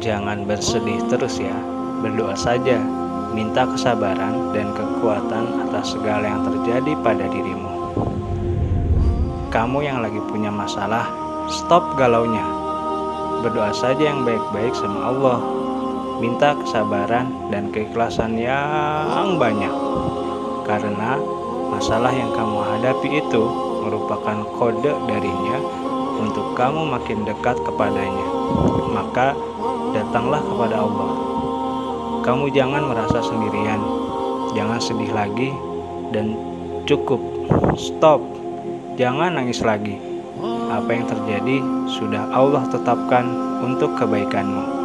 Jangan bersedih terus ya, berdoa saja, minta kesabaran dan kekuatan atas segala yang terjadi pada dirimu. Kamu yang lagi punya masalah, stop galaunya. Berdoa saja yang baik-baik sama Allah. Minta kesabaran dan keikhlasan yang banyak. Karena masalah yang kamu hadapi itu merupakan kode darinya untuk kamu makin dekat kepadanya. Maka datanglah kepada Allah. Kamu jangan merasa sendirian, jangan sedih lagi, dan cukup stop. Jangan nangis lagi. Apa yang terjadi sudah Allah tetapkan untuk kebaikanmu.